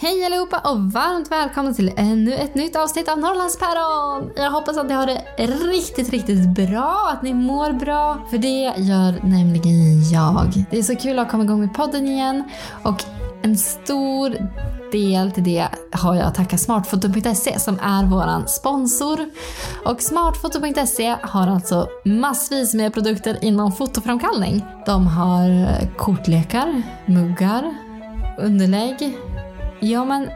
Hej allihopa och varmt välkomna till ännu ett nytt avsnitt av Norrlandspäron! Jag hoppas att ni har det riktigt, riktigt bra, att ni mår bra. För det gör nämligen jag. Det är så kul att komma igång med podden igen och en stor del till det har jag att tacka Smartfoto.se som är våran sponsor. Och Smartfoto.se har alltså massvis med produkter inom fotoframkallning. De har kortlekar, muggar, underlägg, Ja men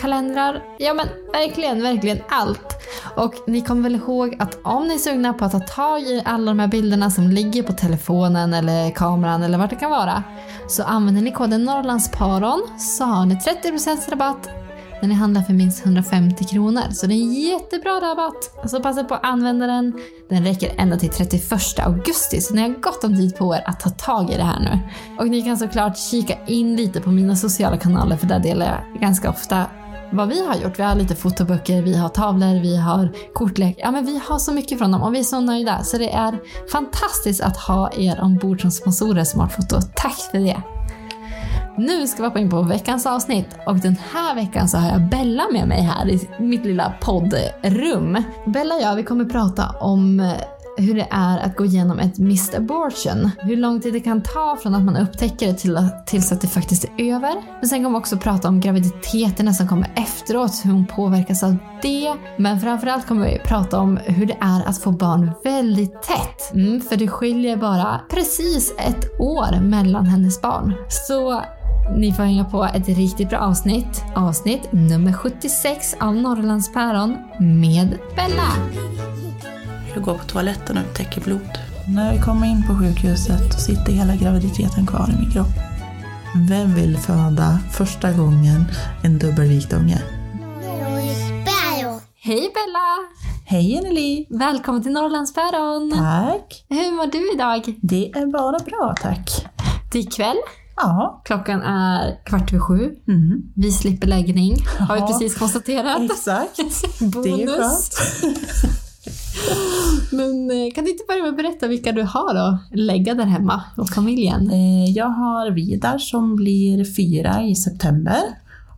kalendrar, ja men verkligen, verkligen allt. Och ni kommer väl ihåg att om ni är sugna på att ta tag i alla de här bilderna som ligger på telefonen eller kameran eller vart det kan vara. Så använder ni koden Norrlandsparon så har ni 30% rabatt när ni handlar för minst 150 kronor. Så det är en jättebra rabatt. Så passa på att använda den. Den räcker ända till 31 augusti så ni har gott om tid på er att ta tag i det här nu. Och ni kan såklart kika in lite på mina sociala kanaler för där delar jag ganska ofta vad vi har gjort. Vi har lite fotoböcker, vi har tavlor, vi har kortlek. Ja men vi har så mycket från dem och vi är så nöjda. Så det är fantastiskt att ha er ombord som sponsorer Smartfoto. Tack för det! Nu ska vi hoppa in på veckans avsnitt och den här veckan så har jag Bella med mig här i mitt lilla poddrum. Bella och jag vi kommer prata om eh, hur det är att gå igenom ett missed abortion. Hur lång tid det kan ta från att man upptäcker det till att, tills att det faktiskt är över. Men sen kommer vi också prata om graviditeterna som kommer efteråt, hur hon påverkas av det. Men framförallt kommer vi prata om hur det är att få barn väldigt tätt. Mm, för det skiljer bara precis ett år mellan hennes barn. Så ni får hänga på ett riktigt bra avsnitt. Avsnitt nummer 76 av Norrlandspäron med Bella. Jag går på toaletten och upptäcker blod. När vi kommer in på sjukhuset sitter hela graviditeten kvar i min kropp. Vem vill föda första gången en dubbelvikt unge? Hej Bella! Hej Anneli! Välkommen till Norrlandspäron! Tack! Hur mår du idag? Det är bara bra tack. Det är kväll. Ja. Klockan är kvart över sju. Mm. Vi slipper läggning, har vi Ja. precis konstaterat. Exakt. Bonus. Men eh, kan du inte börja med att berätta vilka du har att lägga där hemma och familjen? Eh, Jag har Vidar som blir fyra i september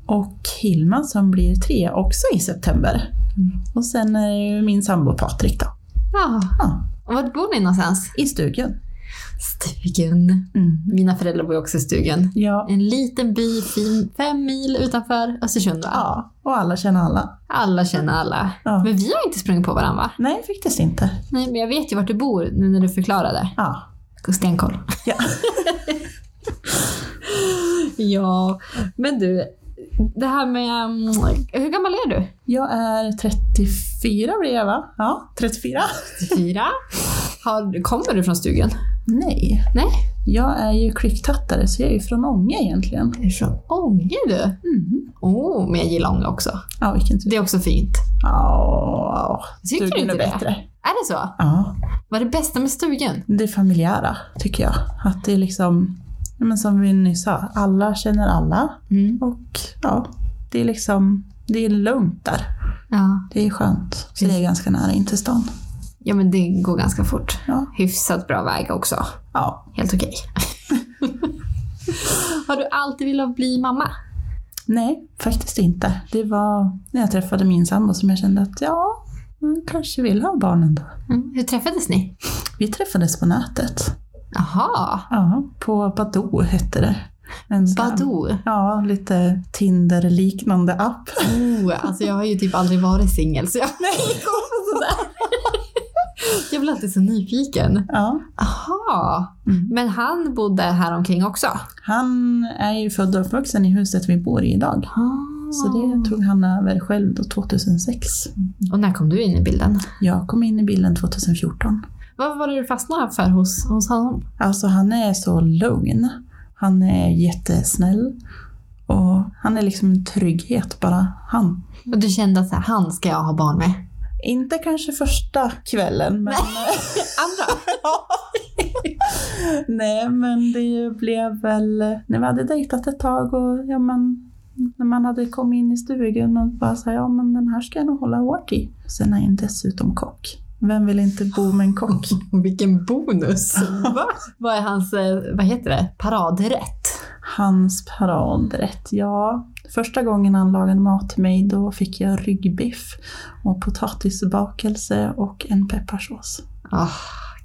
och Hilma som blir tre också i september. Och sen är min sambo Patrik då, Ja. Ja. Och Var bor ni någonstans? i stugan. Stugen. Mm. Mina föräldrar bor också i Stugen. Ja. En liten by, fin, fem mil utanför Östersund va? ja, och alla känner alla. Alla känner alla. Ja. Men vi har inte sprungit på varandra va? Nej, faktiskt inte. Nej, men jag vet ju vart du bor nu när du förklarade. Ja. Stenkoll. ja. Ja, men du. Det här med... mm, Hur gammal är du? Jag är 34 blir jag va? Ja, 34. Fyra. Har, kommer du från stugan? Nej, Nej. jag är ju klicktattare så jag är ju från Ånge egentligen. Är du från Ånge du? Mm. Oh, men jag gillar Ånge också. Ja, vilken tur. Det är också fint. Ja, Tycker du inte är det? bättre. Är det så? Ja, Vad är det bästa med stugan? det familjära tycker jag. Att det är liksom, men som vi nyss sa, alla känner alla. Mm. Och ja, det är liksom, det är lugnt där. Ja. Det är skönt. Så det är ganska nära in till stan. Ja, men det går ganska fort. Ja. Hyfsat bra väg också. Ja. Helt okej. Har du alltid velat bli mamma? Nej, faktiskt inte. Det var när jag träffade min sambo som jag kände att ja, man kanske vill ha barn ändå. Mm. Hur träffades ni? Vi träffades på nätet. Jaha. Ja, på Badoo hette det. En sån Badoo. Ja, lite Tinder-liknande app. Oh, alltså jag har ju typ aldrig varit singel så jag koll på sådär. Jag blir alltid så nyfiken. Ja. Aha. Mm. Men han bodde här omkring också? Han är ju född och uppvuxen i huset vi bor i idag. Så det tog han över själv då 2006. Och när kom du in i bilden? Jag kom in i bilden 2014. Vad var det du fastnade för hos, hos honom? Alltså han är så lugn. Han är jättesnäll. Och han är liksom en trygghet bara han. Och du kände att han ska jag ha barn med? Inte kanske första kvällen men... Andra? Nej men det blev väl när vi hade dejtat ett tag och ja men när man hade kommit in i stugan och bara här, ja men den här ska jag nog hålla hårt i. Sen är han dessutom kock. Vem vill inte bo med en kock? Vilken bonus! Va? Vad är hans, eh, vad heter det, paradrätt? Hans paradrätt, ja. Första gången han lagade mat till mig då fick jag ryggbiff och potatisbakelse och en pepparsås. Ah,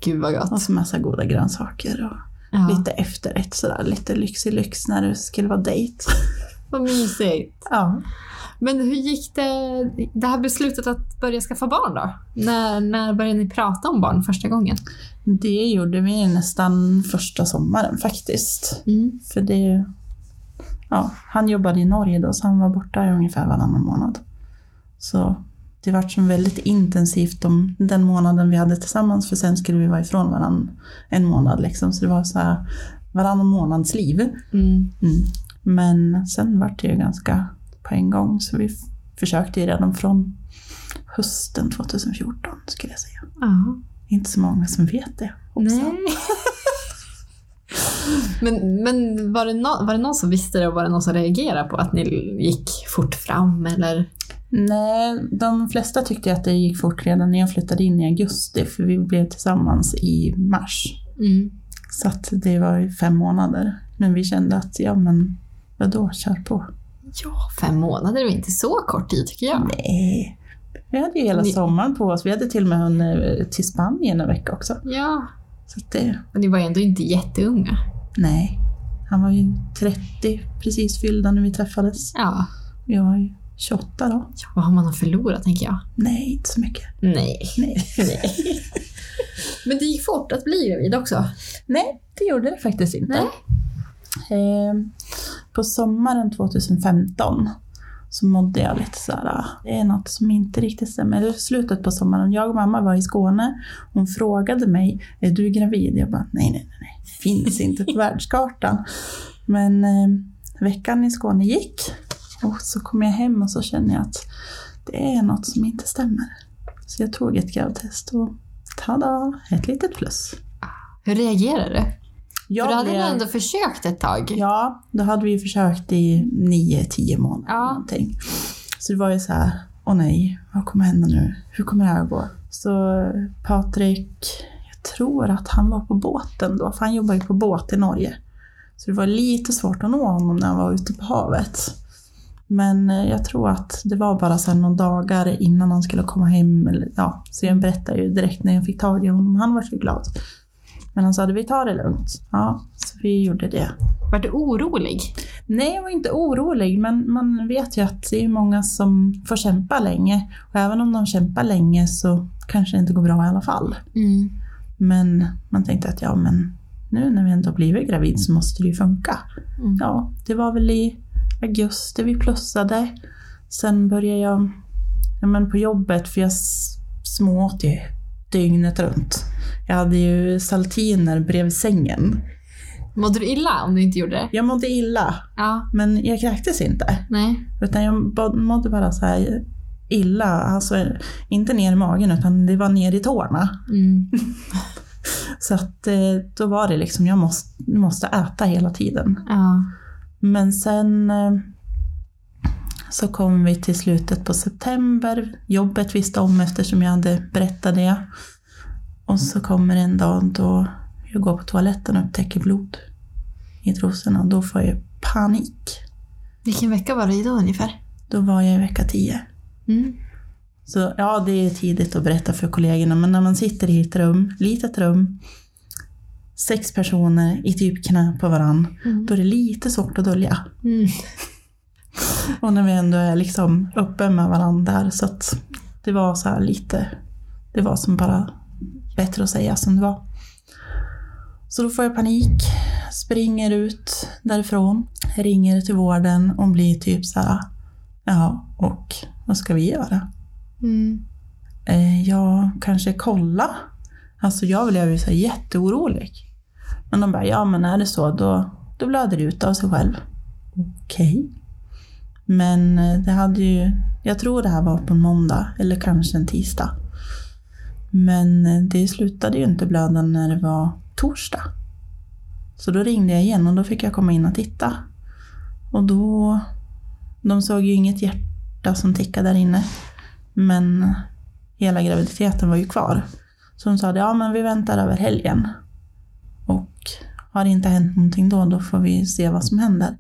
gud vad gott. Och så massa goda grönsaker och Ja, lite efterrätt sådär, lite lyxig lyx när det skulle vara dejt. Vad mysigt. Ja. Men hur gick det, det här beslutet att börja skaffa barn då? När, när började ni prata om barn första gången? Det gjorde vi nästan första sommaren faktiskt. Mm. För det... Ja, han jobbade i Norge då, så han var borta i ungefär varannan månad. Så det var som väldigt intensivt om den månaden vi hade tillsammans, för sen skulle vi vara ifrån varann en månad. Liksom. Så det var så här varannan månads liv. Mm. Mm. Men sen var det ju ganska på en gång, så vi försökte ju redan från hösten 2014 skulle jag säga. Ja. Inte så många som vet det. Också. Nej. men men var, det no, var det någon som visste det och var det någon som reagerade på att ni gick fort fram eller? Nej, de flesta tyckte att det gick fort redan när jag flyttade in i augusti, för vi blev tillsammans i mars. Mm. Så det var fem månader. Men vi kände att, ja men vadå, kör på. Ja, fem månader är inte så kort tid tycker jag. Nej, vi hade ju hela Ni- sommaren på oss. Vi hade till och med hunnit till Spanien en vecka också. Ja, Så det, men ni var ju ändå inte jätteunga. Nej. Han var ju 30 precis fyllda när vi träffades. Ja. Jag var ju 28 då. ja, vad har man att förlora tänker jag. Nej, inte så mycket. Nej. Nej. Nej. Men det gick fort att bli gravid också. Nej, det gjorde det faktiskt inte. Nej. Eh, på sommaren 2015 så mådde jag lite så här, ah, det är något som inte riktigt stämmer. Eller slutet på sommaren, jag och mamma var i Skåne. Hon frågade mig, är du gravid? Jag bara, nej, nej, nej, finns inte på världskartan. Men eh, veckan i Skåne gick och så kom jag hem och så känner jag att det är något som inte stämmer. Så jag tog ett gravtest och tada, ett litet plus. Hur reagerade du? Jag För du hade blev- väl ändå försökt ett tag? Ja, då hade vi försökt i nio, tio månader. Ja. Någonting. Så det var ju så här, åh nej, vad kommer hända nu? Hur kommer det här att gå? Så Patrik, jag tror att han var på båten då, för han jobbar ju på båt i Norge. Så det var lite svårt att nå honom när han var ute på havet. Men eh, jag tror att det var bara så några dagar innan han skulle komma hem. Eller, ja, så jag berättade ju direkt när jag fick tag i honom. Han var så glad. Men han sa att vi tar det lugnt. Ja, så vi gjorde det. Var du orolig? Nej, jag var inte orolig, men man vet ju att det är många som får kämpa länge. Och även om de kämpar länge så kanske det inte går bra i alla fall. Mm. Men man tänkte att ja, men nu när vi ändå blivit gravid så måste det ju funka. Mm. Ja, det var väl i augusti vi plussade. Sen började jag ja, men på jobbet, för jag s- smååt ju dygnet runt. Jag hade ju saltiner bredvid sängen. Mådde du illa om du inte gjorde det? Jag mådde illa, Ja. men jag kräktes inte. Nej. Utan jag mådde bara så här illa, alltså inte ner i magen utan det var ner i tårna. Mm. Så att eh, då var det liksom, jag måste, måste äta hela tiden. Ja. Men sen eh, så kom vi till slutet på september. Jobbet visste om eftersom jag hade berättat det. Och så kommer en dag då jag går på toaletten och upptäcker blod i trosorna. Då får jag panik. Vilken vecka var det då ungefär? Då var jag i vecka 10. Mm. Så ja, det är tidigt att berätta för kollegorna, men när man sitter i ett rum, litet rum, sex personer i typ knä på varann, då är det lite svårt att dölja. Mm. Och när vi ändå är liksom uppe med varandra där, så att det var så här lite, det var som bara bättre att säga som det var. Så då får jag panik, springer ut därifrån, ringer till vården och blir typ så här, ja, och vad ska vi göra? Mm. Eh, jag kanske kolla. Alltså jag blev ju så här jätteorolig. Men de bara, ja men är det så då, då blöder det ut av sig själv. Okej. Men eh, det hade ju, jag tror det här var på en måndag eller kanske en tisdag. Men eh, det slutade ju inte blöda när det var torsdag. Så då ringde jag igen och då fick jag komma in och titta. Och då, de såg ju inget hjärta som tickade där inne. Men hela graviditeten var ju kvar. Så de sa, ja men vi väntar över helgen. Och har det inte hänt någonting då, då får vi se vad som händer.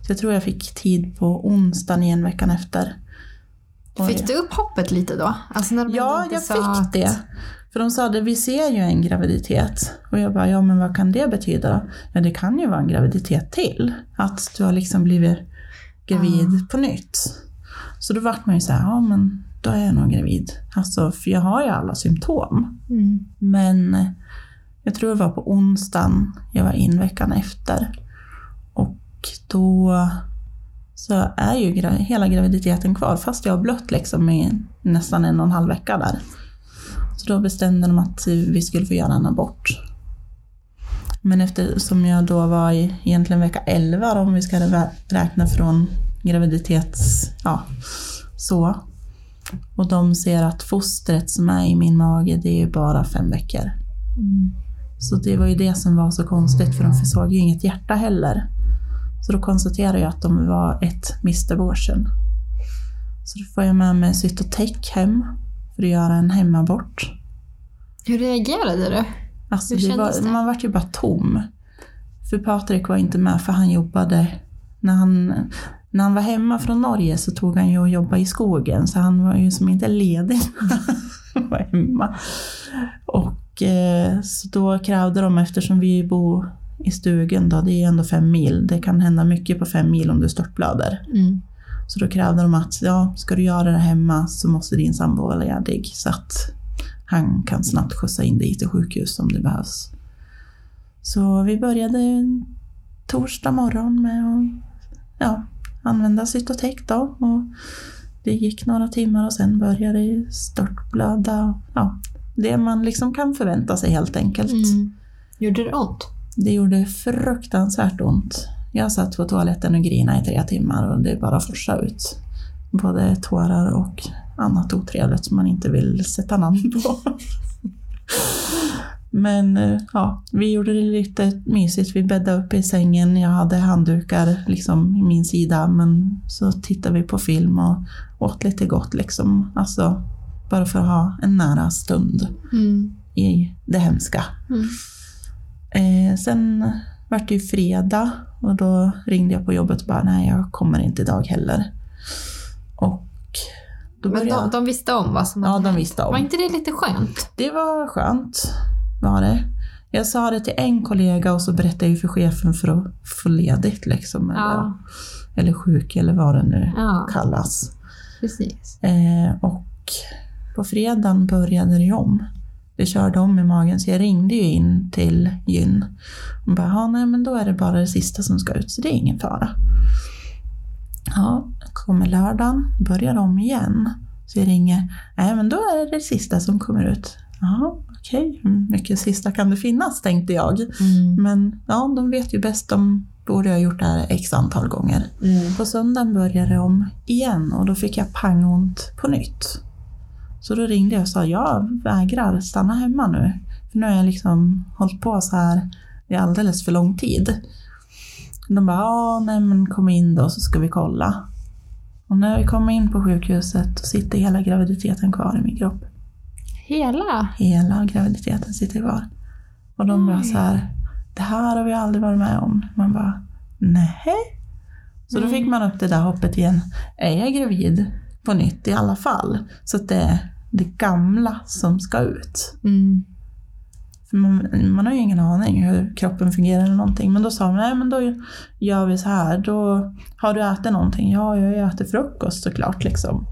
Så jag tror jag fick tid på onsdagen igen veckan efter. Och Fick du upp hoppet lite då? Alltså när de Ja, jag fick att- det. För de sa det, vi ser ju en graviditet. Och jag bara, ja men vad kan det betyda? Ja, det kan ju vara en graviditet till. Att du har liksom blivit gravid på nytt. Så då vart man ju så här, ja men då är jag nog gravid. Alltså, för jag har ju alla symptom. Mm. Men jag tror det var på onsdagen jag var in veckan efter. Då så är ju gra- hela graviditeten kvar fast jag har blött liksom i nästan en och en halv vecka där. Så då bestämde de att vi skulle få göra en abort. Men eftersom jag då var i egentligen vecka 11 då, om vi ska rä- räkna från graviditets... Ja, så. Och de ser att fostret som är i min mage, det är ju bara fem veckor. Så det var ju det som var så konstigt, för de såg ju inget hjärta heller. Så då konstaterade jag att de var ett missed abortion. Så då får jag med mig Cytotec hem för att göra en hemabort. Hur reagerade du? Alltså Hur det var, det? Man vart ju bara tom. För Patrik var inte med för han jobbade, när han, när han var hemma från Norge så tog han ju och jobbade i skogen så han var ju som inte ledig var hemma. Och eh, så då krävde de, eftersom vi bor i stugan då, det är ändå fem mil, det kan hända mycket på fem mil om du störtblöder. Mm. Så då krävde de att, ja, ska du göra det hemma så måste din sambo vara ledig så att han kan snabbt skjutsa in dig till sjukhus om det behövs. Så vi började torsdag morgon med att ja, använda Cytotec då. Och det gick några timmar och sen började det störtblöda. Ja, det man liksom kan förvänta sig helt enkelt. Mm. Gjorde det ont? Det gjorde fruktansvärt ont. Jag satt på toaletten och grinade i tre timmar och det bara forsade ut. Både tårar och annat otrevligt som man inte vill sätta namn på. Men eh, ja, vi gjorde det lite mysigt. Vi bäddade upp i sängen. Jag hade handdukar liksom i min sida, men så tittade vi på film och åt lite gott liksom. Alltså, bara för att ha en nära stund Mm. i det hemska. Mm. Eh, sen vart det ju fredag och då ringde jag på jobbet och bara nej, jag kommer inte idag heller. Och då Men började de, de visste om vad som Ja, hade de hänt. visste om. Var inte det lite skönt? Det var skönt, var det. Jag sa det till en kollega och så berättade jag för chefen för att få ledigt liksom. Eller, Ja. eller sjuk eller vad det nu Ja. kallas. Precis. Eh, och på fredagen började det om. Det körde om i magen så jag ringde ju in till gyn. Hon bara, nej men då är det bara det sista som ska ut så det är ingen fara. Ja, kommer lördagen, börjar om igen. Så jag ringer, nej men då är det det sista som kommer ut. Ja, okej, hur mycket sista kan det finnas tänkte jag. Mm. Men ja, de vet ju bäst, de borde ha gjort det här x antal gånger. På söndagen började det om igen och då fick jag pangont på nytt. Så då ringde jag och sa, jag vägrar stanna hemma nu. För nu har jag liksom hållit på så här i alldeles för lång tid. De bara, ja nej men kom in då så ska vi kolla. Och när vi kommer in på sjukhuset så sitter hela graviditeten kvar i min kropp. Hela? Hela graviditeten sitter kvar. Och de bara så här, det här har vi aldrig varit med om. Man bara, nej. Så då fick man upp det där hoppet igen. Är jag gravid på nytt i alla fall? Så att det är det gamla som ska ut. Mm. Man, man har ju ingen aning hur kroppen fungerar eller någonting. Men då sa de, nej men då gör vi så här. Då har du ätit någonting? Ja, jag äter frukost såklart liksom.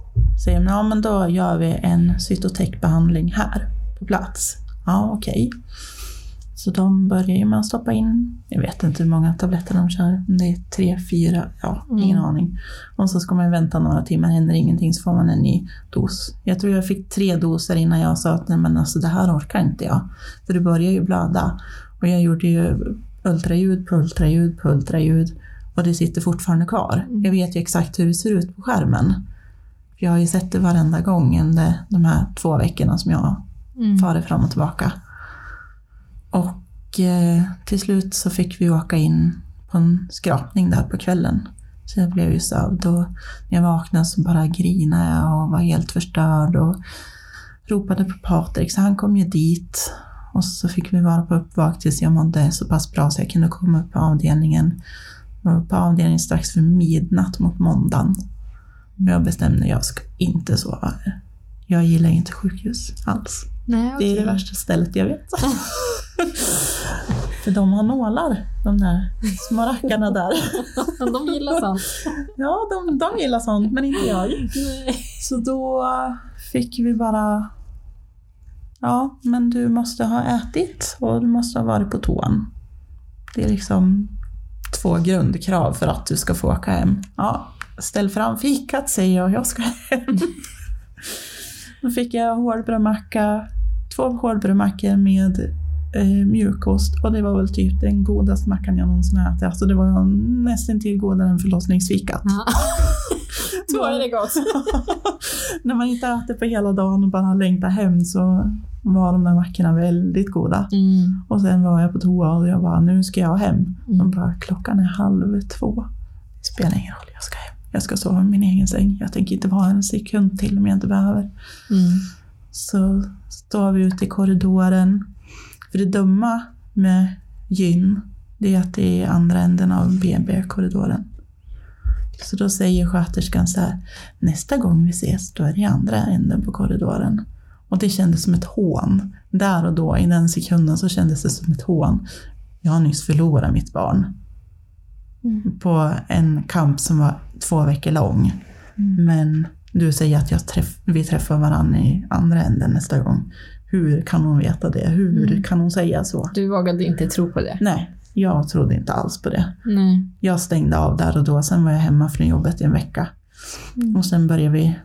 Säger de, ja men då gör vi en cytotechbehandling här på plats. Ja, okej. Så de börjar ju med att stoppa in, jag vet inte hur många tabletter de kör, om det är tre, fyra, ja, ingen aning. Och så ska man vänta några timmar, händer ingenting så får man en ny dos. Jag tror jag fick tre doser innan jag sa att nej men alltså det här orkar inte jag. För det börjar ju blöda. Och jag gjorde ju ultraljud på ultraljud på ultraljud och det sitter fortfarande kvar. Jag vet ju exakt hur det ser ut på skärmen. Jag har ju sett det varenda gång under de här två veckorna som jag har farit fram och tillbaka. Och eh, till slut så fick vi åka in på en skrapning där på kvällen. Så jag blev ju sövd och när jag vaknade så bara grinade jag och var helt förstörd och ropade på Patrik så han kom ju dit. Och så fick vi vara på uppvak tills jag mådde så pass bra så jag kunde komma upp på avdelningen. Jag var på avdelningen strax för midnatt mot måndagen. Men jag bestämde att jag ska inte sova här. Jag gillar inte sjukhus alls. Nej, Det är det värsta stället jag vet. För de har nålar, de där små rackarna där. De gillar sånt. Ja, de, de gillar sånt, men inte jag. Så då fick vi bara... Ja, men du måste ha ätit och du måste ha varit på toan. Det är liksom två grundkrav för att du ska få åka hem. Ja, ställ fram fikat säger jag, jag ska hem. Då fick jag hårdbrödmacka, två hårdbrödmackor med eh, mjukost och det var väl typ den godaste mackan jag någonsin ätit. Alltså det var nästan till godare än förlossningsfikat. Ja. Då är det gott. När man inte ätit på hela dagen och bara längtar hem så var de där mackorna väldigt goda. Mm. Och sen var jag på toa och jag bara, nu ska jag hem. De bara, klockan är halv två. Det spelar ingen roll, jag ska hem. Jag ska sova i min egen säng. Jag tänker inte vara en sekund till om jag inte behöver. Mm. Så står vi ute i korridoren. För det dumma med gyn, det är att det är andra änden av BB-korridoren. Så då säger sköterskan så här, nästa gång vi ses, då är det i andra änden på korridoren. Och det kändes som ett hån. Där och då, i den sekunden, så kändes det som ett hån. Jag har nyss förlorat mitt barn. På en kamp som var två veckor lång. Men du säger att jag träff, vi träffar varandra i andra änden nästa gång. Hur kan hon veta det? Hur kan hon säga så? Du vågade inte tro på det? Nej, jag trodde inte alls på det. Nej. Jag stängde av där och då, sen var jag hemma från jobbet i en vecka. Och sen började vi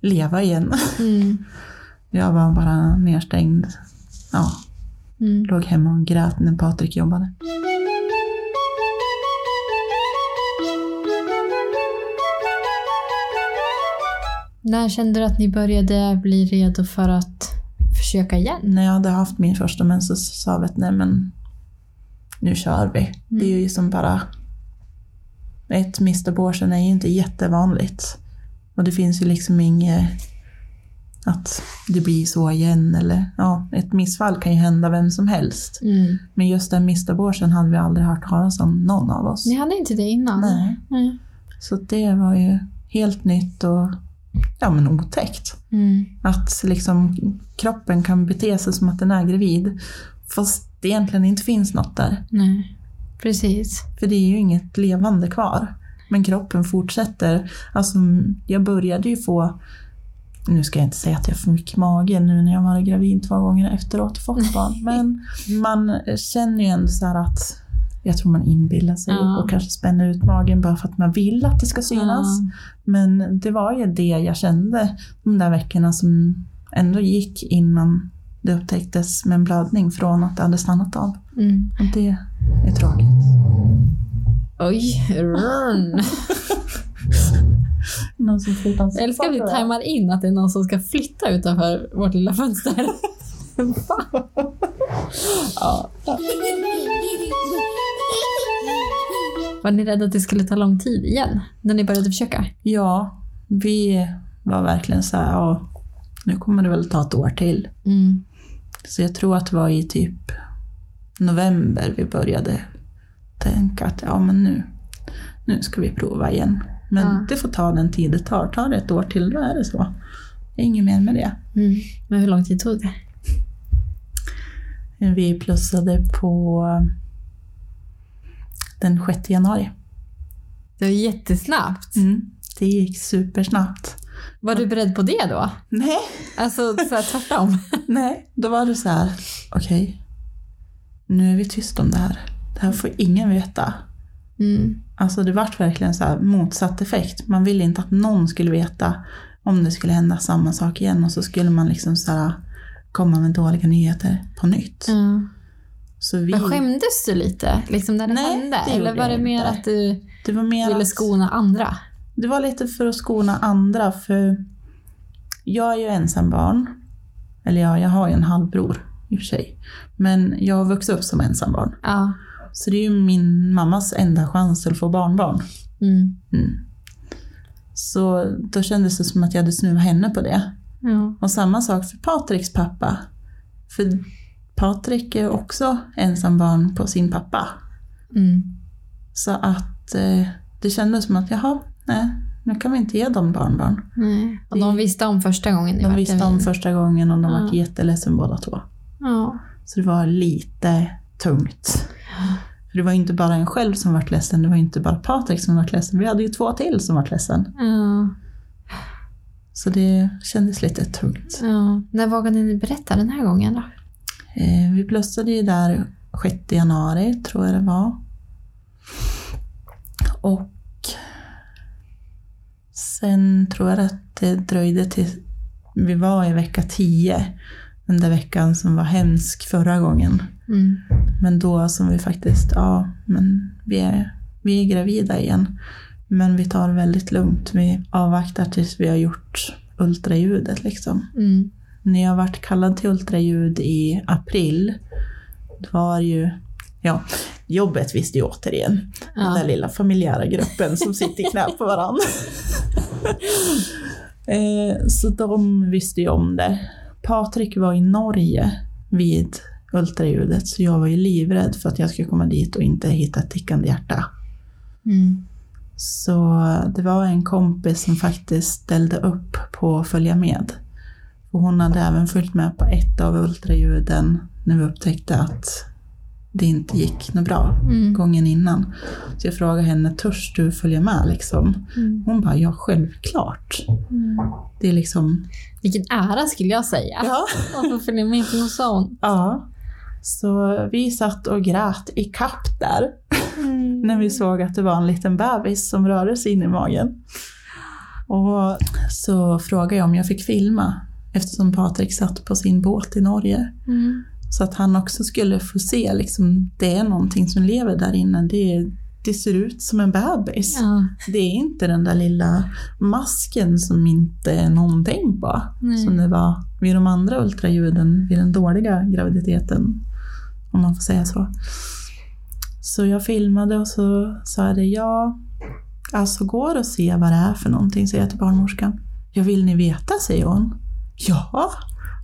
leva igen. Mm. Jag var bara nedstängd. Ja, Mm. låg hemma och grät när Patrik jobbade. När kände du att ni började bli redo för att försöka igen? När jag hade haft min första mens så sa vi att nej men nu kör vi. Det är ju som bara... Ett mist abortion är ju inte jättevanligt. Och det finns ju liksom inget att det blir så igen eller ja, ett missfall kan ju hända vem som helst. Mm. Men just den mist abortion hade vi aldrig hört talas om någon av oss. Ni hade inte det innan? Nej. Nej. Så det var ju helt nytt och ja, men otäckt. Mm. Att liksom kroppen kan bete sig som att den är gravid fast det egentligen inte finns något där. Nej. Precis. För det är ju inget levande kvar. Men kroppen fortsätter. Alltså, jag började ju få, nu ska jag inte säga att jag får mycket mage nu när jag var gravid två gånger efteråt och fått barn. Men man känner ju ändå så att jag tror man inbillar sig Ja. och kanske spänner ut magen bara för att man vill att det ska synas. Ja. Men det var ju det jag kände de där veckorna som ändå gick innan det upptäcktes med en blödning från att det hade stannat av. Mm. Och det är tråkigt. Oj, run. Någon som flyttar älskar att vi tajmar in att det är någon som ska flytta utanför vårt lilla fönster. Ja. Var ni rädda att det skulle ta lång tid igen? När ni började försöka? ja, vi var verkligen så här, ja, nu kommer det väl ta ett år till. Mm. Så jag tror att det var i typ november vi började tänka att ja, men nu, nu ska vi prova igen. Men Ja. det får ta den tid det tar. Tar det ett år till, då är det så. Det är inget mer med det. Mm. Men hur lång tid tog det? Vi plussade på den 6 januari. Det var jättesnabbt. Mm. Det gick supersnabbt. Var du beredd på det då? Nej, Alltså så här, tvärtom? nej. Då var det så här, okej. nu är vi tysta om det här. Det här får ingen veta. Mm. Alltså det vart verkligen så här motsatt effekt. Man ville inte att någon skulle veta om det skulle hända samma sak igen och så skulle man liksom så komma med dåliga nyheter på nytt. Ja. Vi, Men skämdes du lite liksom när det Nej, hände? det Eller var det mer inte. att du det var mer ville att- skona andra? Det var lite för att skona andra, för jag är ju ensam barn. Eller ja, jag har ju en halvbror i och för sig. Men jag har vuxit upp som ensam barn. Ja. Så det är ju min mammas enda chans att få barnbarn. Mm. Så då kändes det som att jag hade snuvat henne på det. Ja. Och samma sak för Patriks pappa. För Patrik är också ensam barn på sin pappa. Mm. Så att eh, det kändes som att, jaha, nej, nu kan vi inte ge dem barnbarn. Nej. Och de visste om första gången De visste om första gången och de Ja. var jätteledsen båda två. Ja. Så det var lite tungt. För det var inte bara en själv som var ledsen, det var inte bara Patrik som var ledsen. Vi hade ju två till som var ledsen. Ja. Så det kändes lite tungt. ja. När vågade ni berätta den här gången då? Eh, vi plussade ju där 6 januari, tror jag det var. Och sen tror jag att det dröjde till vi var i vecka 10. Den där veckan som var hemsk förra gången. Mm. Men då som vi faktiskt, ja, men vi är, vi är gravida igen. Men vi tar det väldigt lugnt. Vi avvaktar tills vi har gjort ultraljudet liksom. Mm. När jag varit kallad till ultraljud i april, då var ju, ja, jobbet visste ju återigen. Den Ja. där lilla familjära gruppen som sitter i knä på varandra. eh, så de visste ju om det. Patrik var i Norge vid ultraljudet, så jag var ju livrädd för att jag skulle komma dit och inte hitta ett tickande hjärta. Mm. Så det var en kompis som faktiskt ställde upp på att följa med. Och hon hade även följt med på ett av ultraljuden när vi upptäckte att det inte gick något bra Mm. gången innan. Så jag frågade henne, törs du följa med liksom? Mm. Hon bara, ja självklart. Det är liksom, Vilken ära skulle jag säga. ja. Få följa med på en sån. ja. Så vi satt och grät i kapp där. när vi såg att det var en liten bebis som rörde sig in i magen. Och så frågade jag om jag fick filma eftersom Patrik satt på sin båt i Norge. Mm. Så att han också skulle få se, liksom, det är någonting som lever där inne. Det, det ser ut som en bebis. Ja. Det är inte den där lilla masken som inte är någonting på. Nej. Som det var vid de andra ultraljuden vid den dåliga graviditeten. Om man får säga så. Så jag filmade och så sa jag det, ja, alltså går det att se vad det är för någonting, säger jag till barnmorskan. Ja, vill ni veta, säger hon. Ja.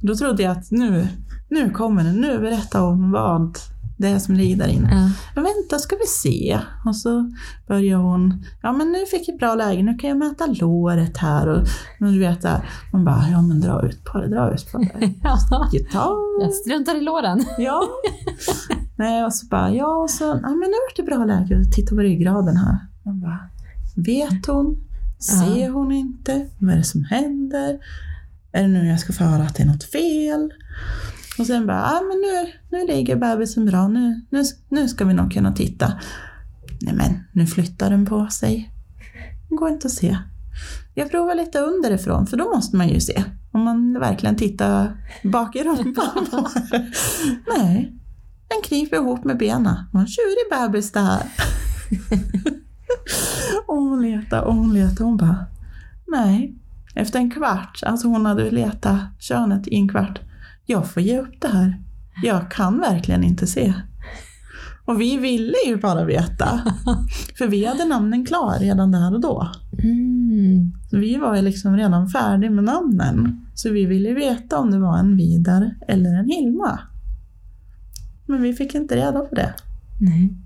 Då trodde jag att nu, nu kommer det, nu berättar hon vad det är som ligger där inne. Ja. Men vänta, ska vi se. Och så börjar hon, ja men nu fick jag bra läge, nu kan jag mäta låret här. Och, men du vet, där, man bara, ja men dra ut på det, dra ut på det. Ja. Gitarr. Jag struntar i låren. Ja. Nej, och så bara, ja, och så, ja men nu vart det bra läge, titta på ryggraden här. Man bara, vet hon? Ser hon inte? Vad är det som händer? Är det nu jag ska få höra att det är något fel? Och sen bara, ja men nu, nu ligger bebisen bra, nu, nu, nu ska vi nog kunna titta. Nej men, nu flyttar den på sig. Det går inte att se. Jag provar lite underifrån, för då måste man ju se. Om man verkligen tittar bak i rumpan. Nej, den kryper ihop med benen. Vad en tjurig bebis det här. och hon letar och hon letar och hon bara, nej. Efter en kvart, alltså hon hade letat könet i en kvart. Jag får ge upp det här. Jag kan verkligen inte se. Och vi ville ju bara veta. För vi hade namnen klar redan där och då. Mm. Vi var ju liksom redan färdiga med namnen. Så vi ville veta om det var en Vidar eller en Hilma. Men vi fick inte reda på det. Nej.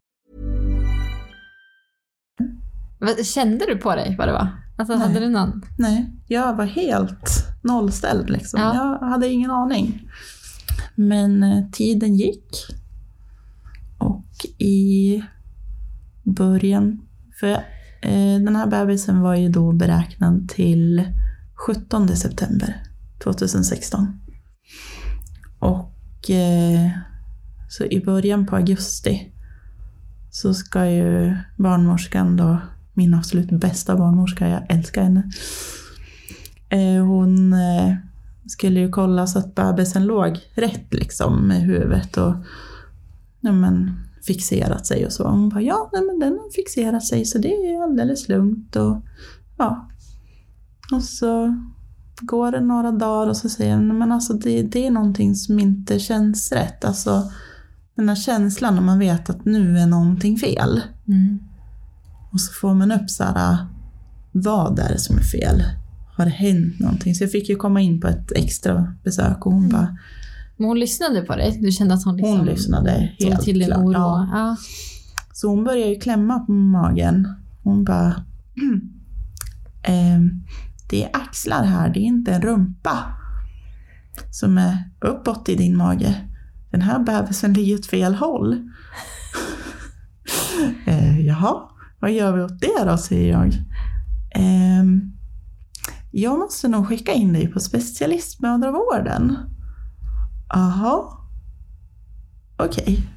Kände du på dig vad det var? Alltså, hade du någon? Nej, jag var helt nollställd liksom. Ja. Jag hade ingen aning. Men eh, tiden gick. Och i början, för eh, den här bebisen var ju då beräknad till 17 september 2016. Och eh, så i början på augusti så ska ju barnmorskan då, min absolut bästa barnmorska, jag älskar henne. Eh, hon eh, skulle ju kolla så att bebisen låg rätt liksom med huvudet och ja, men, fixerat sig och så. Hon bara, ja nej, men den har fixerat sig så det är alldeles lugnt. Och, ja. och så går det några dagar och så säger hon, men alltså det, det är någonting som inte känns rätt. Alltså den här känslan när man vet att nu är någonting fel. Mm. Och så får man upp så här, vad är det som är fel? Har det hänt någonting? Så jag fick ju komma in på ett extra besök och hon bara, Men hon lyssnade på dig? Du kände att hon liksom hon lyssnade helt till klart. oro? Ja. Ja. Så hon började ju klämma på magen. Hon bara, ehm, det är axlar här, det är inte en rumpa som är uppåt i din mage. Den här bebisen ligger åt fel håll. eh, jaha, vad gör vi åt det då, säger jag. Ehm, jag måste nog skicka in dig på specialistmödravården. Aha. Okej.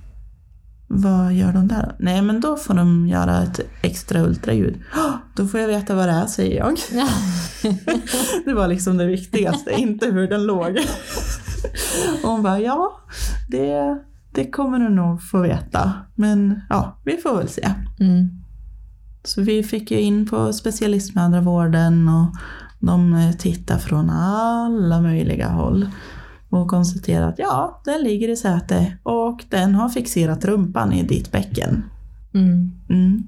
Vad gör de där? Nej, men då får de göra ett extra ultraljud. "Åh, Då får jag veta vad det är, säger jag. det var liksom det viktigaste, inte hur den låg. Och hon bara, ja, det, det kommer du nog få veta. Men ja, vi får väl se. Mm. Så vi fick ju in på specialistmödravården och de eh, tittar från alla möjliga håll. Och konstaterar att ja, den ligger i säte och den har fixerat rumpan i ditt bäcken. Mm. Mm.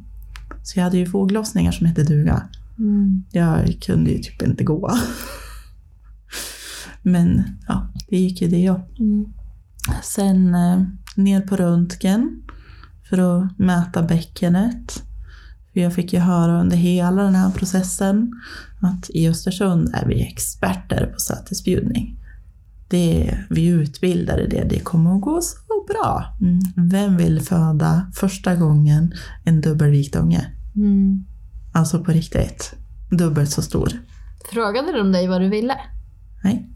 Så jag hade ju foglossningar som hette duga. Mm. Jag kunde ju typ inte gå. Men ja, det gick ju det också. Mm. Sen eh, ner på röntgen för att mäta bäckenet. För jag fick ju höra under hela den här processen att i Östersund är vi experter på sätesbjudning. Det vi utbildar i det, det kommer att gå så bra. Mm. Vem vill föda första gången en dubbelvikt unge? Mm. Alltså på riktigt. Dubbelt så stor. Frågade de dig vad du ville? Nej.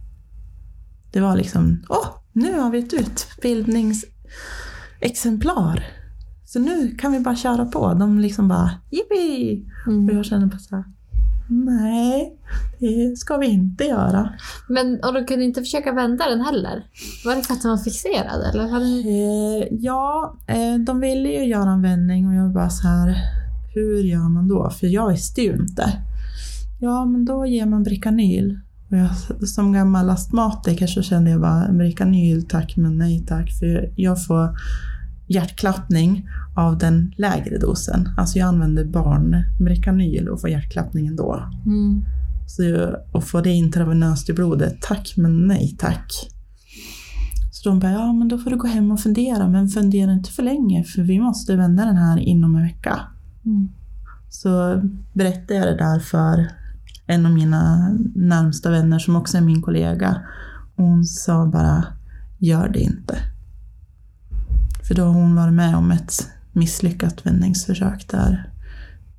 Det var liksom, åh, nu har vi ett utbildningsexemplar. Så nu kan vi bara köra på. De liksom bara, jippi! Och jag känner bara så här, nej, det ska vi inte göra. Men, och de kunde inte försöka vända den heller? Var det för att den var fixerad? Eller? Hade... Eh, ja, eh, de ville ju göra en vändning och jag var bara så här, hur gör man då? För jag visste ju inte. Ja, men då ger man Bricanyl. Och jag, som gammal astmatiker så kände jag bara, Bricanyl tack, men nej tack. För jag får hjärtklappning av den lägre dosen. Alltså jag använder barn Bricanyl och får hjärtklappning ändå. Mm. Så och få det intravenöst i blodet, tack men nej tack. Så de bara, ja men då får du gå hem och fundera, men fundera inte för länge för vi måste vända den här inom en vecka. Så berättade jag det där för en av mina närmsta vänner som också är min kollega. Hon sa bara, gör det inte. För då har hon varit med om ett misslyckat vändningsförsök där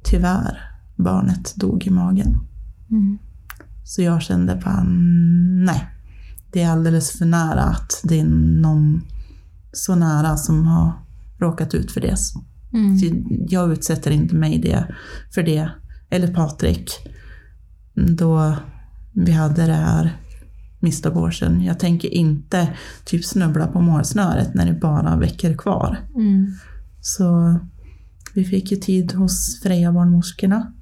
tyvärr barnet dog i magen. Så jag kände bara, nej. Det är alldeles för nära att det är någon så nära som har råkat ut för det. Så Jag utsätter inte mig det, för det. Eller Patrik. Då vi hade det här mistaborsen. Jag tänker inte typ snubbla på målsnöret när det bara är veckor kvar. Så vi fick ju tid hos Freja barnmorskorna.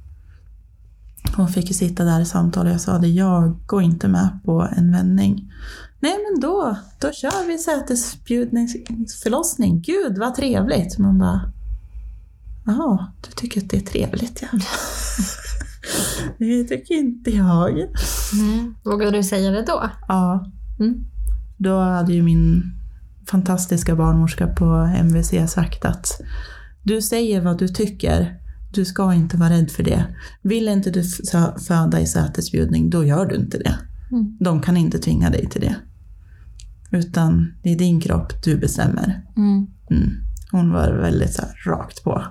Hon fick ju sitta där i samtal och jag sa det, jag går inte med på en vändning. Nej men då, då kör vi sätesbjudningsförlossning. Gud vad trevligt. Man bara, jaha, du tycker att det är trevligt ja. det tycker inte jag. Nej. Vågar du säga det då? Ja. Mm. Då hade ju min fantastiska barnmorska på MVC sagt att du säger vad du tycker, du ska inte vara rädd för det. Vill inte du föda i sätesbjudning, då gör du inte det. Mm. De kan inte tvinga dig till det. Utan det är din kropp, du bestämmer. Mm. Mm. Hon var väldigt så här, rakt på.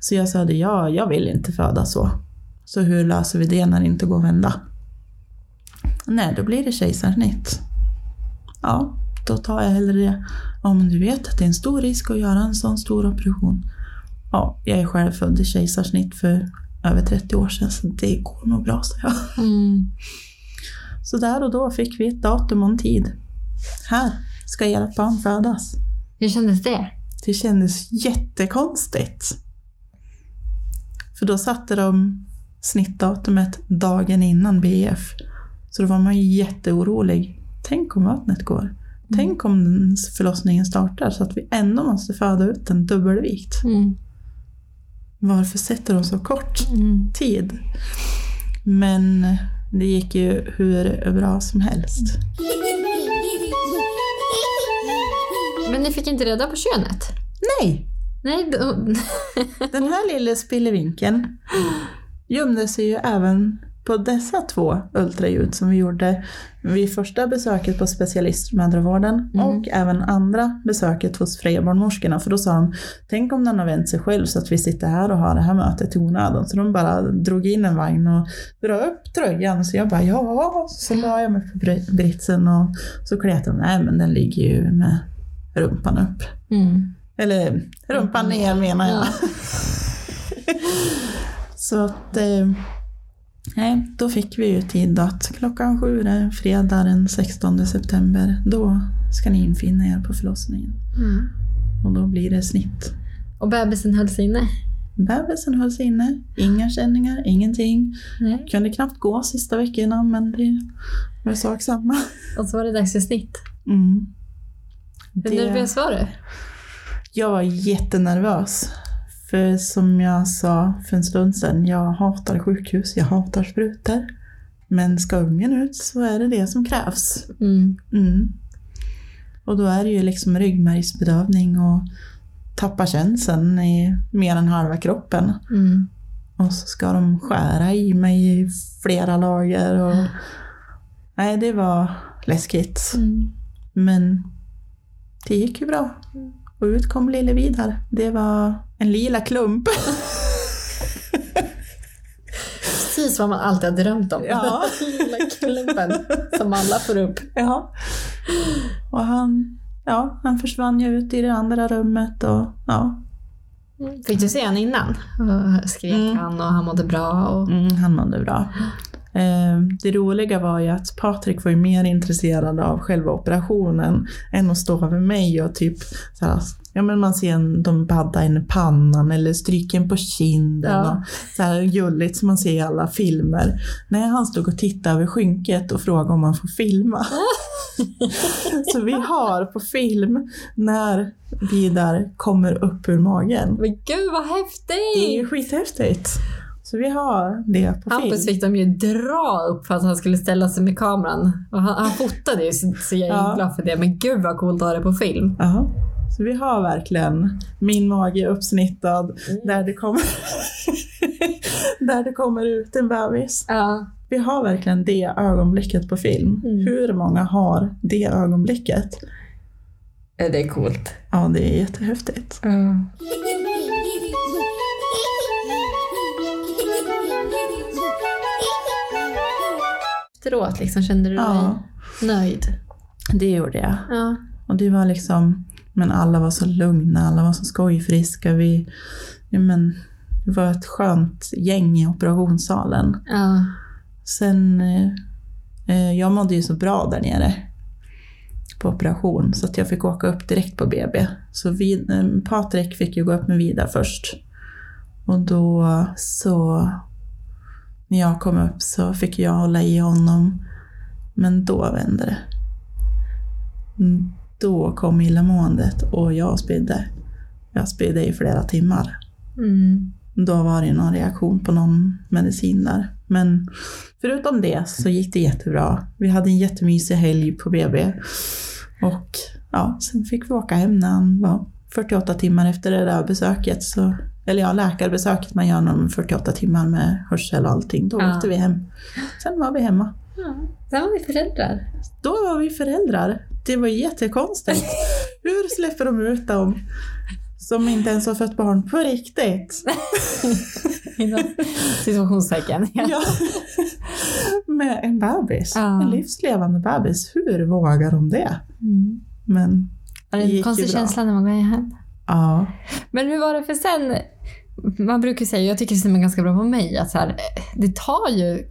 Så jag sa det, ja, jag vill inte föda så. Så hur löser vi det när det inte går att vända? Nej, då blir det kejsarsnitt. Ja, då tar jag hellre det. Ja, men du vet att det är en stor risk att göra en sån stor operation. Ja, jag är själv född i kejsarsnitt för över 30 år sedan, så det går nog bra, sa jag. Mm. Så där och då fick vi ett datum och en tid. Här ska ert barn födas. Hur kändes det? Det kändes jättekonstigt. För då satte de snittdatumet dagen innan BF. Så då var man ju jätteorolig. Tänk om vattnet går. Tänk om den förlossningen startar så att vi ändå måste föda ut en dubbelvikt. Mm. Varför sätter de så kort Mm. tid? Men det gick ju hur bra som helst. Men ni fick inte reda på könet? Nej! Nej. Den här lilla spillevinkeln gömde sig ju även på dessa två ultraljud som vi gjorde vid första besöket på specialistmödravården och även andra besöket hos Freja barnmorskorna. För då sa de, tänk om den har vänt sig själv så att vi sitter här och har det här mötet i onödan. Så de bara drog in en vagn och dra upp tröjan. Så jag bara, ja. Så la jag mig på br- britsen och så kletade de, nej men den ligger ju med rumpan upp. Mm. Eller rumpan ner menar jag. Så att, eh, nej, då fick vi ju tid att klockan sju, är fredag den 16 september, då ska ni infinna er på förlossningen. Mm. Och då blir det snitt. Och bebisen hölls inne? Bebisen hölls inne, inga känningar, ingenting. Nej. Kunde knappt gå sista veckorna, men det var sak samma. Och så var det dags för snitt. Mm. Hur Det- nervös var du? Jag var jättenervös. För som jag sa för en stund sedan, jag hatar sjukhus, jag hatar sprutor. Men ska ungen ut så är det det som krävs. Mm. Mm. Och då är det ju liksom ryggmärgsbedövning och tappa känseln i mer än halva kroppen. Mm. Och så ska de skära i mig i flera lager. Och... Nej, det var läskigt. Mm. Men det gick ju bra. Och ut kom lille Vidar. Det var en lila klump. Precis vad man alltid har drömt om. Ja. Lilla klumpen som alla får upp. Ja. Och han, ja, han försvann ju ut i det andra rummet och ja, Fick du se honom innan? Och skrek Mm. han och han mådde bra? Och... mm, han mådde bra. Eh, Det roliga var ju att Patrik var ju mer intresserad av själva operationen än att stå över mig och typ så här, ja men man ser en, de baddar en i pannan eller stryker en på kinden Ja. och så här gulligt som man ser i alla filmer. Nej, han stod och tittade över skynket och frågade om man får filma. så vi har på film när Vidar kommer upp ur magen. Men gud vad häftigt! Det är ju skithäftigt. Så vi har det på Hampus film. fick de ju dra upp för att han skulle ställa sig med kameran. Och han, han fotade ju så, så jag är Ja. glad för det. Men gud vad coolt att ha det på film. Ja. Så vi har verkligen min mage uppsnittad där, det kommer där det kommer ut en bebis. Ja. Vi har verkligen det ögonblicket på film. Hur många har det ögonblicket? Det är coolt. Ja, det är jättehäftigt. Efteråt liksom, kände du Ja. dig nöjd? Det gjorde jag. Ja. Och det var liksom, men alla var så lugna, alla var så skojfriska. Vi, men, det var ett skönt gäng i operationssalen. Ja. Sen, eh, eh, jag mådde ju så bra där nere på operation så att jag fick åka upp direkt på BB. Så vi, eh, Patrik fick ju gå upp med Vida först. Och då så, när jag kom upp så fick jag hålla i honom. Men då vände det. Mm, Då kom illamåendet och jag spydde. Jag spydde i flera timmar. Mm. Då var det någon reaktion på någon medicin där. Men förutom det så gick det jättebra. Vi hade en jättemysig helg på BB. Och ja, sen fick vi åka hem när han var 48 timmar efter det där besöket. Så, eller ja, läkarbesöket man gör om 48 timmar med hörsel och allting. Då Ja. åkte vi hem. Sen var vi hemma. Sen var vi föräldrar. Då var vi föräldrar. Det var jättekonstigt. Hur släpper de ut dem som inte ens har fött barn på riktigt? Situationstecken. Ja. Med en bebis. Ja. En livslevande bebis. Hur vågar de det? Mm. Men det en gick konstig ju bra. känsla när man går hem? ja. Men hur var det för sen? Man brukar säga, jag tycker det stämmer ganska bra på mig, att så här, det tar ju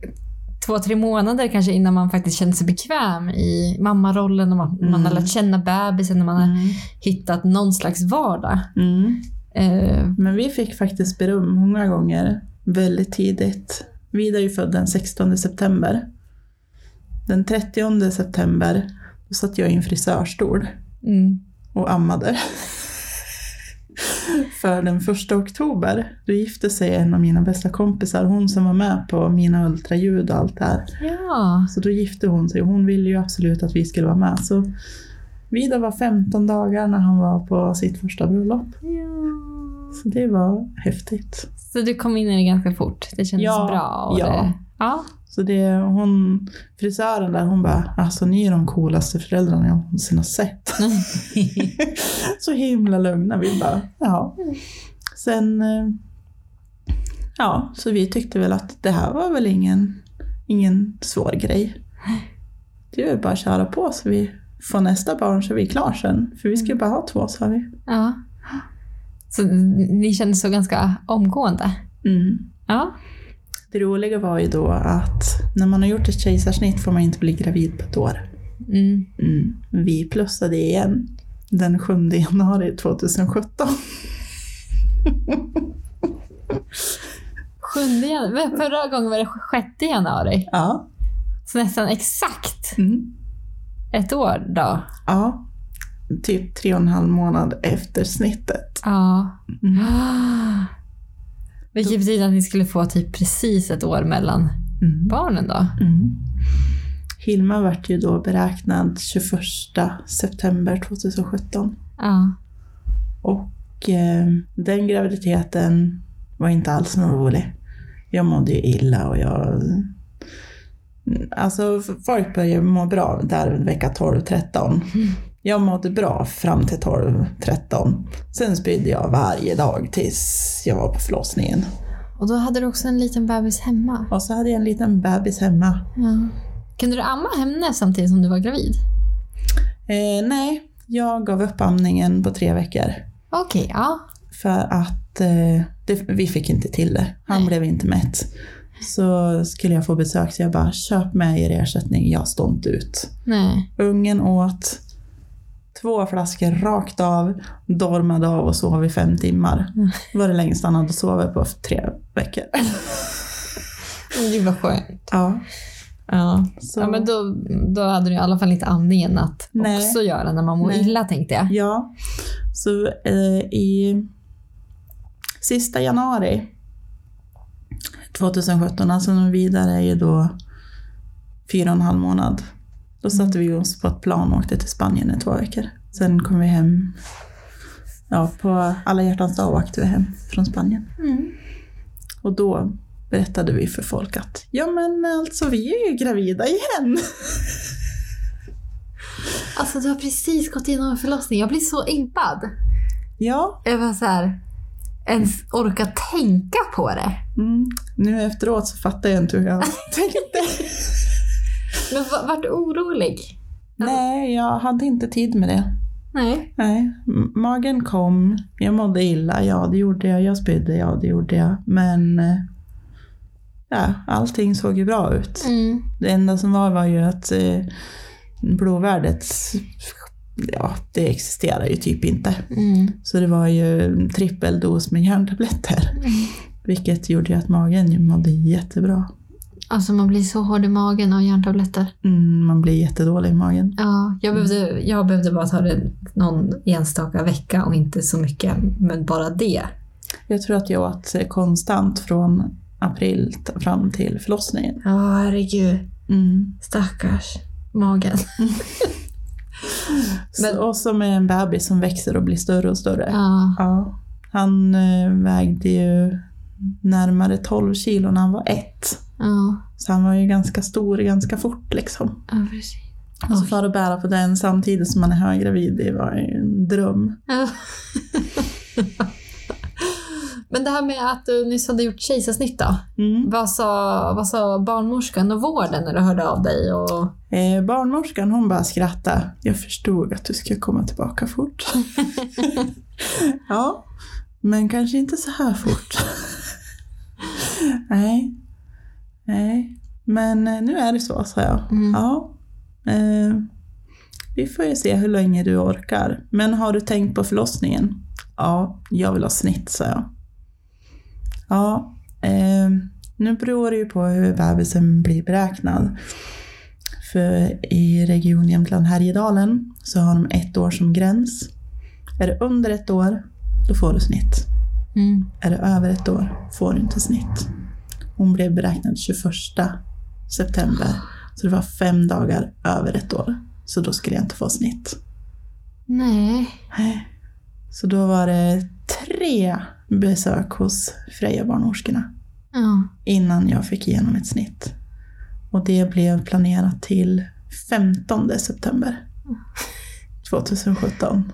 två, tre månader kanske innan man faktiskt känner sig bekväm i mammarollen och man, man har lärt känna bebisen och man har hittat någon slags vardag. Mm. Eh, Men vi fick faktiskt beröm många gånger väldigt tidigt. Vida är ju född den 16 september. Den 30 september då satt jag i en frisörstol mm. och ammade. För den första oktober, då gifte sig en av mina bästa kompisar, hon som var med på mina ultraljud och allt det här. Ja. Så då gifte hon sig och hon ville ju absolut att vi skulle vara med. Så Vida var 15 dagar när han var på sitt första bröllop. Så det var häftigt. Så du kom in i det ganska fort? Det kändes Ja, bra? Ja. Det, ja. Så det, hon, frisören där, hon bara, alltså ni är de coolaste föräldrarna jag någonsin har sett. så himla lugna. Vi bara, ja. Sen, eh, ja, så vi tyckte väl att det här var väl ingen, ingen svår grej. Det är bara att köra på så vi får nästa barn så är vi klar sen. För vi ska ju bara ha två sa vi. ja. Så ni kände så ganska omgående? Mm. Ja. Det roliga var ju då att när man har gjort ett kejsarsnitt får man inte bli gravid på ett år. Mm. Mm. Vi plussade igen den 7 januari 2017. Sjunde januari. Förra gången var det 6 januari. Ja. Så nästan exakt Mm. ett år då. ja. Typ tre och en halv månad efter snittet. Ja. Mm. Vilket betyder att ni skulle få typ precis ett år mellan Mm. barnen då. Mm. Hilma vart ju då beräknad 21 september 2017. Ja. Och eh, den graviditeten var inte alls någon rolig. Jag mådde ju illa och jag... Alltså folk började må bra där vecka 12-13. Jag mådde bra fram till 12-13. Sen spydde jag varje dag tills jag var på förlossningen. Och då hade du också en liten bebis hemma. Och så hade jag en liten bebis hemma. Ja. Kunde du amma henne samtidigt som du var gravid? Eh, nej, jag gav upp amningen på tre veckor. Okej, ja. För att eh, det, vi fick inte till det. Han blev inte mätt. Så skulle jag få besök så jag bara, köp med er ersättning, jag står inte ut. Nej. Ungen åt två flaskor rakt av, dormade av och sov i fem timmar. Det var det längsta han hade sovit på tre veckor. Det var skönt. Ja, Ja. så, ja men då, då hade du i alla fall inte andningen att Nej. också göra när man mår Nej. illa tänkte jag. ja. Så eh, i sista januari 2017, alltså vidare är ju då fyra och en halv månad. Då satte vi oss på ett plan och åkte till Spanien i två veckor. Sen kom vi hem, ja på alla hjärtans dag åkte vi hem från Spanien. Och då berättade vi för folk att ja men alltså vi är ju gravida igen. Alltså du har precis gått igenom en förlossning. Jag blir så impad. Ja, Jag var så här, ens orka tänka på det. mm. nu efteråt så fattar jag inte hur jag tänkte. Men vart du orolig? Nej, jag hade inte tid med det. Nej. Nej, magen kom, jag mådde illa, ja det gjorde jag, jag spydde, ja det gjorde jag. Men eh, ja, allting såg ju bra ut. Mm. Det enda som var var ju att eh, blodvärdet, ja det existerar ju typ inte. Mm. Så det var ju trippeldos med järntabletter. Vilket gjorde ju att magen mådde jättebra. Alltså man blir så hård i magen av järntabletter. Mm, man blir jättedålig i magen. Ja, jag behövde, jag behövde bara ta det någon enstaka vecka och inte så mycket, men bara det. Jag tror att jag åt konstant från april fram till förlossningen. Ja, herregud. Mm. Stackars magen. Men- och så med en bebis som växer och blir större och större. Ja. Ja. Han eh, vägde ju närmare 12 kilo när han var ett. Ja, Så han var ju ganska stor ganska fort liksom. ja precis. Och så för att bära på den samtidigt som man är höggravid, det var ju en dröm. Ja. Men det här med att du nyss hade gjort kejsarsnitt då? Mm. Vad sa, vad sa barnmorskan och vården när du hörde av dig? Och... Eh, barnmorskan hon bara skrattade. Jag förstod att du ska komma tillbaka fort. ja, men kanske inte så här fort. Nej. Nej. Men eh, nu är det så, sa jag. Mm. Ja. Eh, vi får ju se hur länge du orkar. Men har du tänkt på förlossningen? Ja, jag vill ha snitt, sa jag. Ja, eh, nu beror det ju på hur bebisen blir beräknad. För i Region Jämtland Härjedalen så har de ett år som gräns. Är det under ett år, då får du snitt. Mm. Är det över ett år får du inte snitt. Hon blev beräknad 21 september. Så det var fem dagar över ett år. Så då skulle jag inte få snitt. Nej. Nej. Så då var det tre besök hos Freja barnmorskorna Ja. innan jag fick igenom ett snitt. Och det blev planerat till 15 september 2017.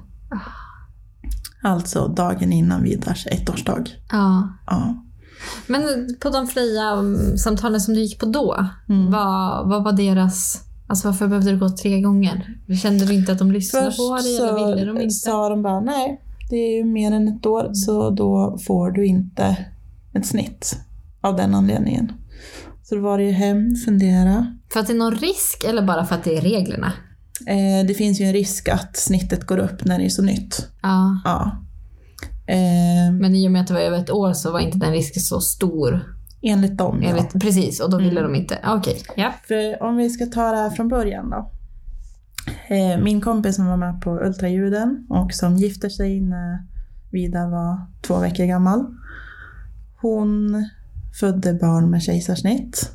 Alltså dagen innan Vidars ettårsdag. ja. Ja. Men på de fria um, samtalen som du gick på då, Mm. vad, vad var deras... Alltså varför behövde du gå tre gånger? Kände du inte att de lyssnade Först på dig eller ville de inte? sa de bara nej, det är ju mer än ett år så då får du inte ett snitt av den anledningen. Så då var det ju hem, fundera. För att det är någon risk eller bara för att det är reglerna? Eh, det finns ju en risk att snittet går upp när det är så nytt. Ja. Ja. Eh, Men i och med att det var över ett år så var inte den risken så stor. enligt dem ja. Enligt, Precis, och då ville de inte. Okej, ja. För om vi ska ta det här från början då. Eh, min kompis som var med på ultraljuden och som gifte sig när Vidar var två veckor gammal. Hon födde barn med kejsarsnitt.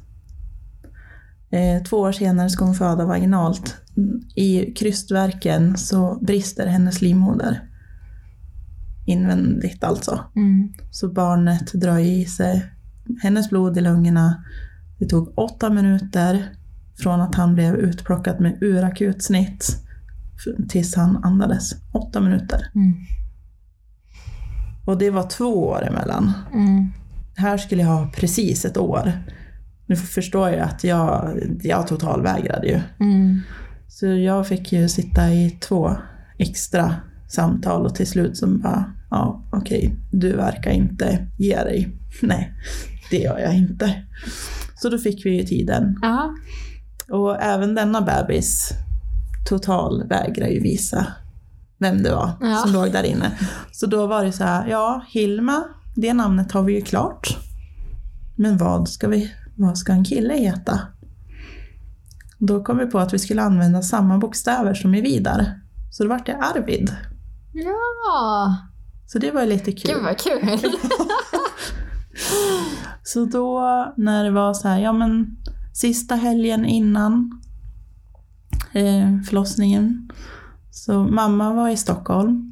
Eh, två år senare ska hon föda vaginalt. I krystverken så brister hennes livmoder. Invändigt alltså. Mm. Så barnet drar i sig hennes blod i lungorna. Det tog åtta minuter från att han blev utplockad med urakut snitt f- tills han andades. Åtta minuter. Mm. Och det var två år emellan. Mm. Här skulle jag ha precis ett år. Nu förstår jag att jag, jag totalvägrade ju. Mm. Så jag fick ju sitta i två extra samtal och till slut som bara, ja okej, du verkar inte ge dig. Nej, det gör jag inte. Så då fick vi ju tiden. Ja. Och även denna bebis total vägrar ju visa vem det var Ja. som låg där inne. Så då var det så här, ja Hilma, det namnet har vi ju klart. Men vad ska, vi, vad ska en kille heta? Då kom vi på att vi skulle använda samma bokstäver som i Vidar. Så då vart det Arvid. Ja, Så det var lite kul. gud vad kul. Så då när det var så här, ja men sista helgen innan eh, förlossningen. Så mamma var i Stockholm.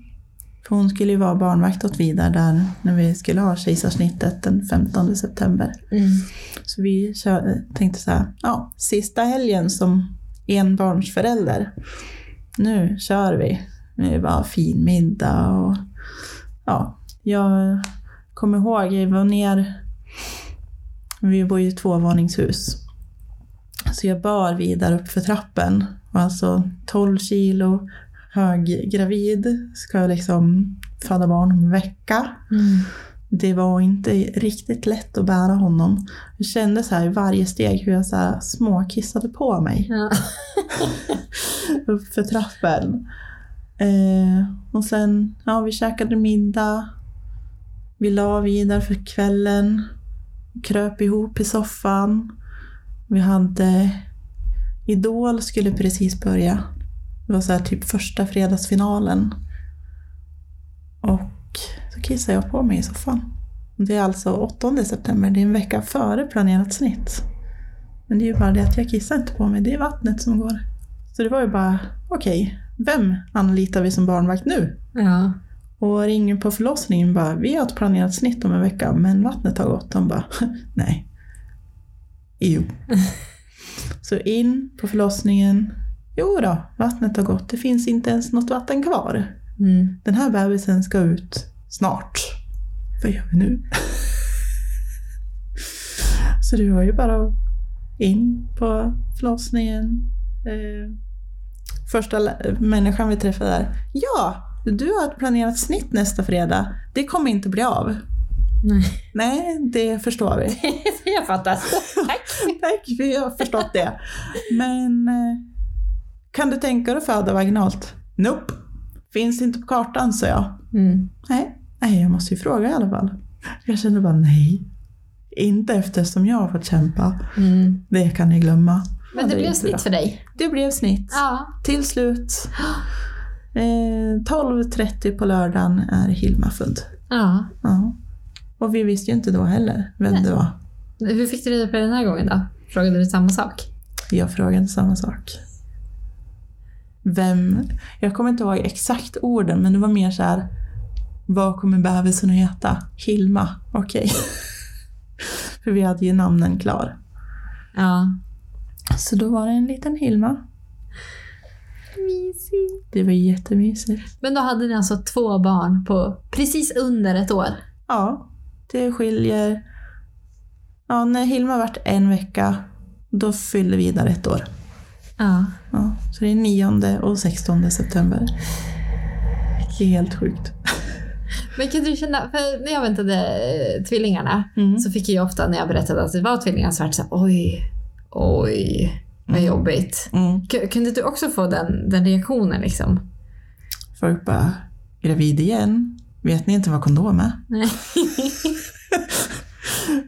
För hon skulle ju vara barnvakt åt Vidar där när vi skulle ha kejsarsnittet den 15 september. Så vi tänkte så här, ja, sista helgen som enbarnsförälder. Nu kör vi. Det var fin middag och ja, jag kommer ihåg, jag var ner, vi bor ju i tvåvåningshus. Så jag bar vidare upp för trappen. Och alltså 12 kilo, höggravid, ska liksom föda barn om en vecka. Det var inte riktigt lätt att bära honom. Jag kände så här i varje steg hur jag så här småkissade på mig Ja. upp för trappen. Eh, och sen, ja vi käkade middag. Vi la vidare för kvällen. Kröp ihop i soffan. Vi hade Idol skulle precis börja. Det var så här typ första fredagsfinalen. Och så kissade jag på mig i soffan. Det är alltså 8 september, det är en vecka före planerat snitt. Men det är ju bara det att jag kissar inte på mig, det är vattnet som går. Så det var ju bara, okej, vem anlitar vi som barnvakt nu? Ja. Och ringer på förlossningen bara, vi har ett planerat snitt om en vecka, men vattnet har gått. De bara, nej. Jo. Så in på förlossningen. Jo då, vattnet har gått. Det finns inte ens något vatten kvar. Mm. Den här bebisen ska ut snart. Vad gör vi nu? Så det var ju bara in på förlossningen. Eh, första människan vi träffade där. Ja, du har ett planerat snitt nästa fredag. Det kommer inte bli av. Nej. Nej, det förstår vi. jag fattar. Tack. Tack, vi har förstått det. Men eh, kan du tänka dig att föda vaginalt? Nope. Finns inte på kartan, sa jag. Mm. Nej, nej, jag måste ju fråga i alla fall. Jag kände bara nej. Inte eftersom jag har fått kämpa. Mm. Det kan ni glömma. Men det är blev snitt bra. för dig? Det blev snitt. Ja. Till slut. Eh, 12.30 på lördagen är Hilma född. ja. Ja. Och vi visste ju inte då heller vem det var. Hur fick du reda på det den här gången då? Frågade du samma sak? Jag frågade samma sak. Vem? Jag kommer inte ihåg exakt orden, men det var mer så här. Vad kommer bebisen att heta? Hilma. Okej. För vi hade ju namnen klar. Ja. Så då var det en liten Hilma. Det var jättemysigt. Men då hade ni alltså två barn på precis under ett år? Ja, det skiljer... Ja, när Hilma vart en vecka, då fyllde Vidar ett år. Ja. Ja, så det är 9 och 16 september. Det är helt sjukt. Men kan du känna, för när jag väntade eh, tvillingarna Mm. så fick jag ofta när jag berättade att det var tvillingar så vart det så här, oj, oj, vad jobbigt. Mm. Kunde du också få den, den reaktionen liksom? Folk bara, gravid igen? Vet ni inte vad kondom är? Nej.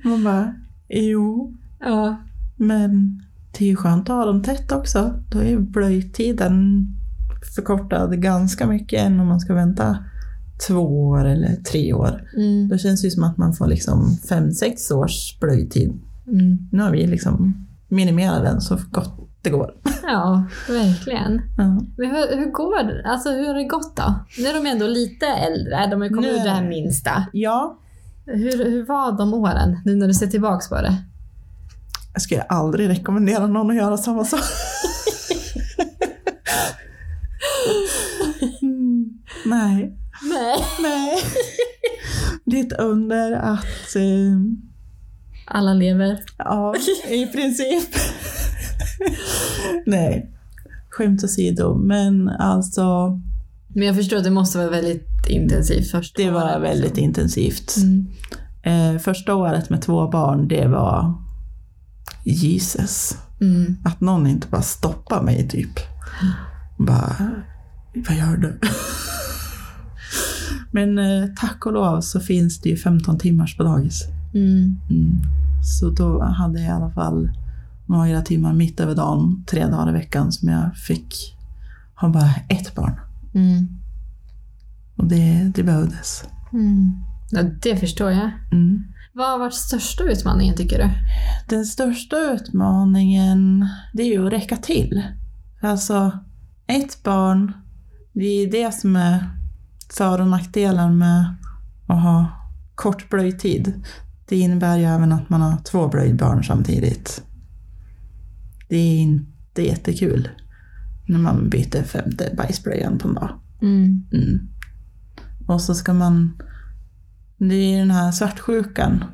Man bara, jo, Ja. men det är ju skönt att ha dem tätt också. Då är ju blöjtiden förkortad ganska mycket än om man ska vänta två år eller tre år. Mm. Då känns det ju som att man får liksom fem, sex års blöjtid. Mm. Nu har vi liksom minimerat den så gott det går. Ja, verkligen. Ja. Men hur, hur går det? Alltså hur har det gått då? Nu är de ändå lite äldre, de har kommit Nu- ur det här minsta. ja, Hur, hur var de åren, nu när du ser tillbaks på det? jag skulle aldrig rekommendera någon att göra samma sak. Mm, nej, Nej. nej. Det är ett under att, eh, Alla lever. ja, i princip. nej, skämt åsido, men alltså Men jag förstår att det måste vara väldigt intensivt först. det var väldigt intensivt. Mm. Eh, första året med två barn, det var Jesus. Mm. Att någon inte bara stoppar mig typ. Bara, vad gör du? Men eh, tack och lov så finns det ju 15 timmars på dagis. Mm. Mm. Så då hade jag i alla fall några timmar mitt över dagen, tre dagar i veckan som jag fick ha bara ett barn. Mm. Och det, det behövdes. Mm. Ja, det förstår jag. Vad har varit största utmaningen tycker du? Den största utmaningen, det är ju att räcka till. Alltså, ett barn, det är det som är för och nackdelar med att ha kort blöjtid. Det innebär ju även att man har två blöjbarn samtidigt. Det är inte jättekul när man byter femte bajsblöjan på en dag. Mm. Mm. Och så ska man... Det är den här svartsjukan.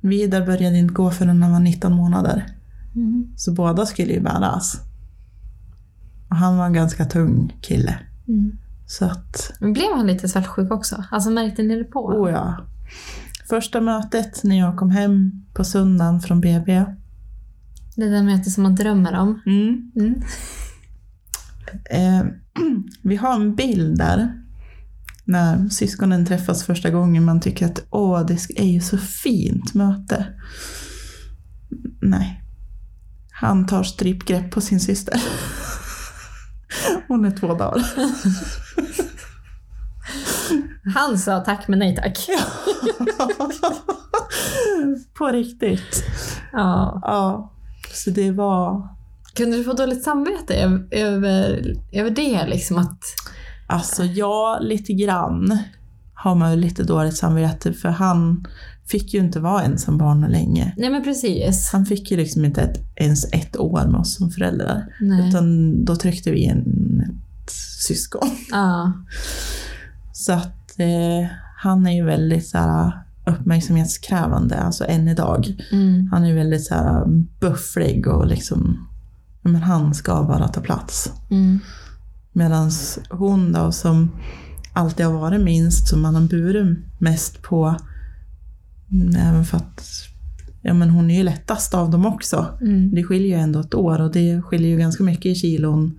Vidar började inte gå förrän han var 19 månader. Mm. Så båda skulle ju bäras. Och han var en ganska tung kille. Mm. Så att, Men blev han lite svartsjuk också? Alltså märkte ni det på? oh ja. Första mötet när jag kom hem på söndagen från BB. Det där mötet som man drömmer om. Mm. Mm. Eh, vi har en bild där. När syskonen träffas första gången. Man tycker att åh, det är ju så fint möte. Nej. Han tar strypgrepp på sin syster. Hon är två dagar. Han sa tack men nej tack. På riktigt. Ja. Ja. Så det var... Kunde du få dåligt samvete över, över, det? Liksom att, Alltså ja, lite grann har man ju lite dåligt samvete för han fick ju inte vara ensam barn länge. nej men precis. Han fick ju liksom inte ett, ens ett år med oss som föräldrar. Nej. Utan då tryckte vi in ett syskon. Ja. Så att eh, han är ju väldigt så här, uppmärksamhetskrävande, alltså än idag. Mm. Han är ju väldigt så här, bufflig och liksom, men han ska bara ta plats. Mm. Medan hon då som alltid har varit minst, som man har burit mest på, mm, även för att ja, men hon är ju lättast av dem också. Mm. Det skiljer ju ändå ett år och det skiljer ju ganska mycket i kilon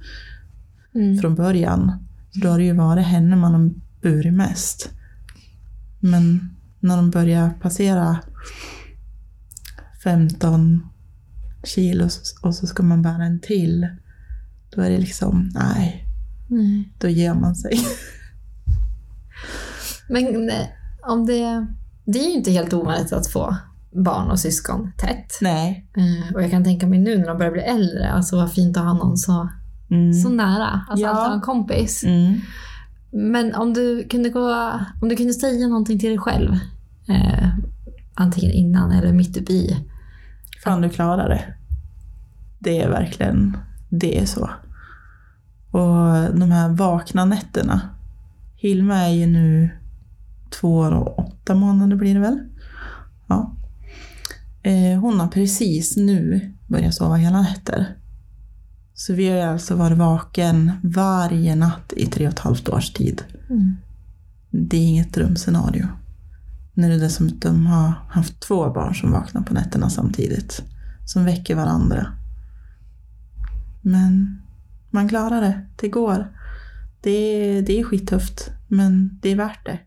Mm. från början. Så då har det ju varit henne man har burit mest. Men när de börjar passera 15 kilo och så ska man bära en till, då är det liksom, nej, Nej. då ger man sig. Men eh, om det... Det är ju inte helt ovanligt att få barn och syskon tätt. Nej. Eh, Och jag kan tänka mig nu när de börjar bli äldre, alltså vad fint att ha någon så, Mm. så nära. Alltså Ja. att ha en kompis. Mm. Men om du kunde gå, om du kunde säga någonting till dig själv, eh, antingen innan eller mitt uppe i. Fan, du klarar det. Det är verkligen, det är så. Och de här vakna nätterna. Hilma är ju nu två år och åtta månader blir det väl? Ja. Eh, hon har precis nu börjat sova hela nätter. Så vi har ju alltså varit vaken varje natt i tre och ett halvt års tid. Mm. Det är inget drömscenario. När du dessutom har haft två barn som vaknar på nätterna samtidigt. Som väcker varandra. Men man klarar det. Det går. Det är, det är skittufft. Men det är värt det.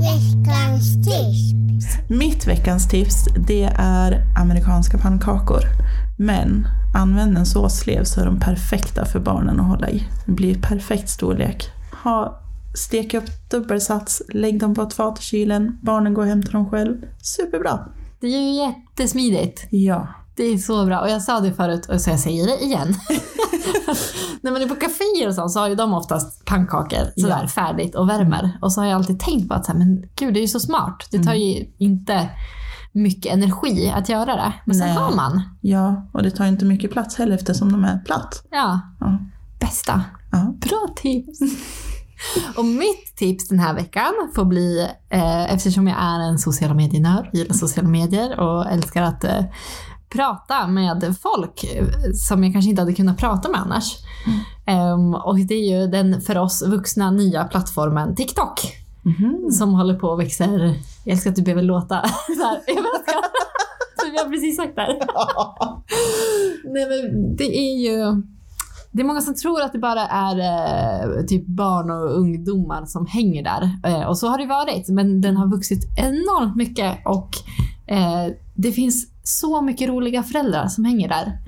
Veckans tips. Mitt veckans tips det är amerikanska pannkakor. Men använd en såsslev så är de perfekta för barnen att hålla i. Det blir perfekt storlek. Ha, stek upp dubbelsats, lägg dem på ett fat i kylen, barnen går och hämtar dem själv. Superbra! Det är ju jättesmidigt. Ja. Det är så bra. Och jag sa det förut och så jag säger det igen. När man är på kaféer och sånt så har ju de oftast pannkakor sådär Ja. färdigt och värmer. Och så har jag alltid tänkt på att så här, men gud det är ju så smart. Det tar ju inte mycket energi att göra det. Men sen har man. Ja, och det tar inte mycket plats heller eftersom de är platt. Ja, Ja. bästa. Ja. Bra tips! Och mitt tips den här veckan får bli, eh, eftersom jag är en sociala medienörd, gillar sociala medier och älskar att eh, prata med folk som jag kanske inte hade kunnat prata med annars. Ehm, och det är ju den för oss vuxna nya plattformen TikTok. Som håller på och växer. Jag älskar att du behöver låta så här överraskad. Som jag precis sagt där. Nej men det är ju... Det är många som tror att det bara är eh, typ barn och ungdomar som hänger där. Eh, och så har det varit, men den har vuxit enormt mycket och eh, det finns så mycket roliga föräldrar som hänger där.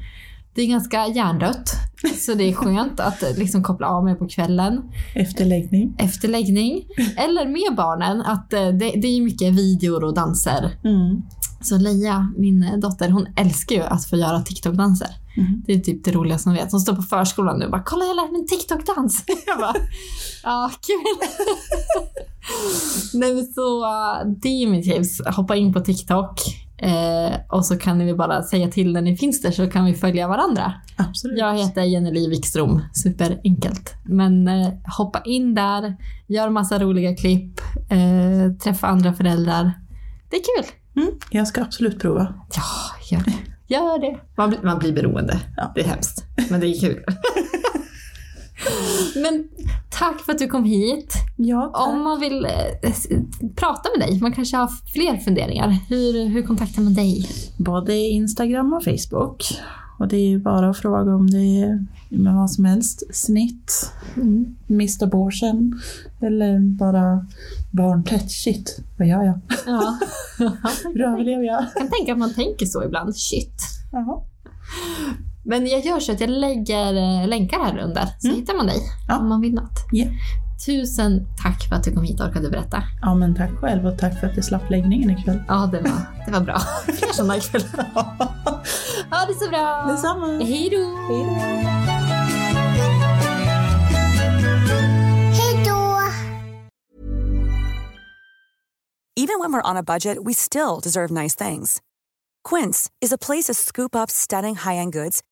Det är ganska hjärndött. Så det är skönt att eh, liksom koppla av mig på kvällen Efter läggning. efter läggning. Eller med barnen. Att eh, det, det är mycket videor och danser. Mm. Så Leia, min eh, dotter, hon älskar ju att få göra TikTok-danser. Mm. Det är typ det roligaste hon vet. Hon står på förskolan nu och bara “Kolla jag lärde mig en TikTok-dans”. Jag bara “Ja, kul”. Nej men så det är mitt tips. Hoppa in på TikTok. Eh, och så kan ni bara säga till när ni finns där så kan vi följa varandra. Absolut. Jag heter Jenny Wikström, superenkelt. Men eh, hoppa in där, gör massa roliga klipp, eh, träffa andra föräldrar. Det är kul. Mm. Jag ska absolut prova. Ja, gör det. Gör det. Man, blir- man blir beroende. Ja. Det är hemskt, men det är kul. men tack för att du kom hit. Ja, tack. Om man vill eh, prata med dig, man kanske har fler funderingar. Hur, hur kontaktar man dig? Både Instagram och Facebook. Och det är ju bara att fråga om det är med vad som helst. Snitt, Mm. mist abortion eller bara barntätt. Shit, vad gör jag? Ja. Hur överlever jag? Jag kan tänka att man tänker så ibland. Shit. Jaha. Men jag gör så att jag lägger eh, länkar här under så hittar man dig Ja. om man vill något. Ja. Tusen tack för att du kom hit och orkade berätta. ja, men tack själv och tack för att jag slapp läggningen ikväll. Ja, det var, det var bra. Fler sådana ikväll. Ha det så bra! Detsamma. Hej då! Even when we're on a budget, we still deserve nice things. Quince is a place to scoop up stunning high-end goods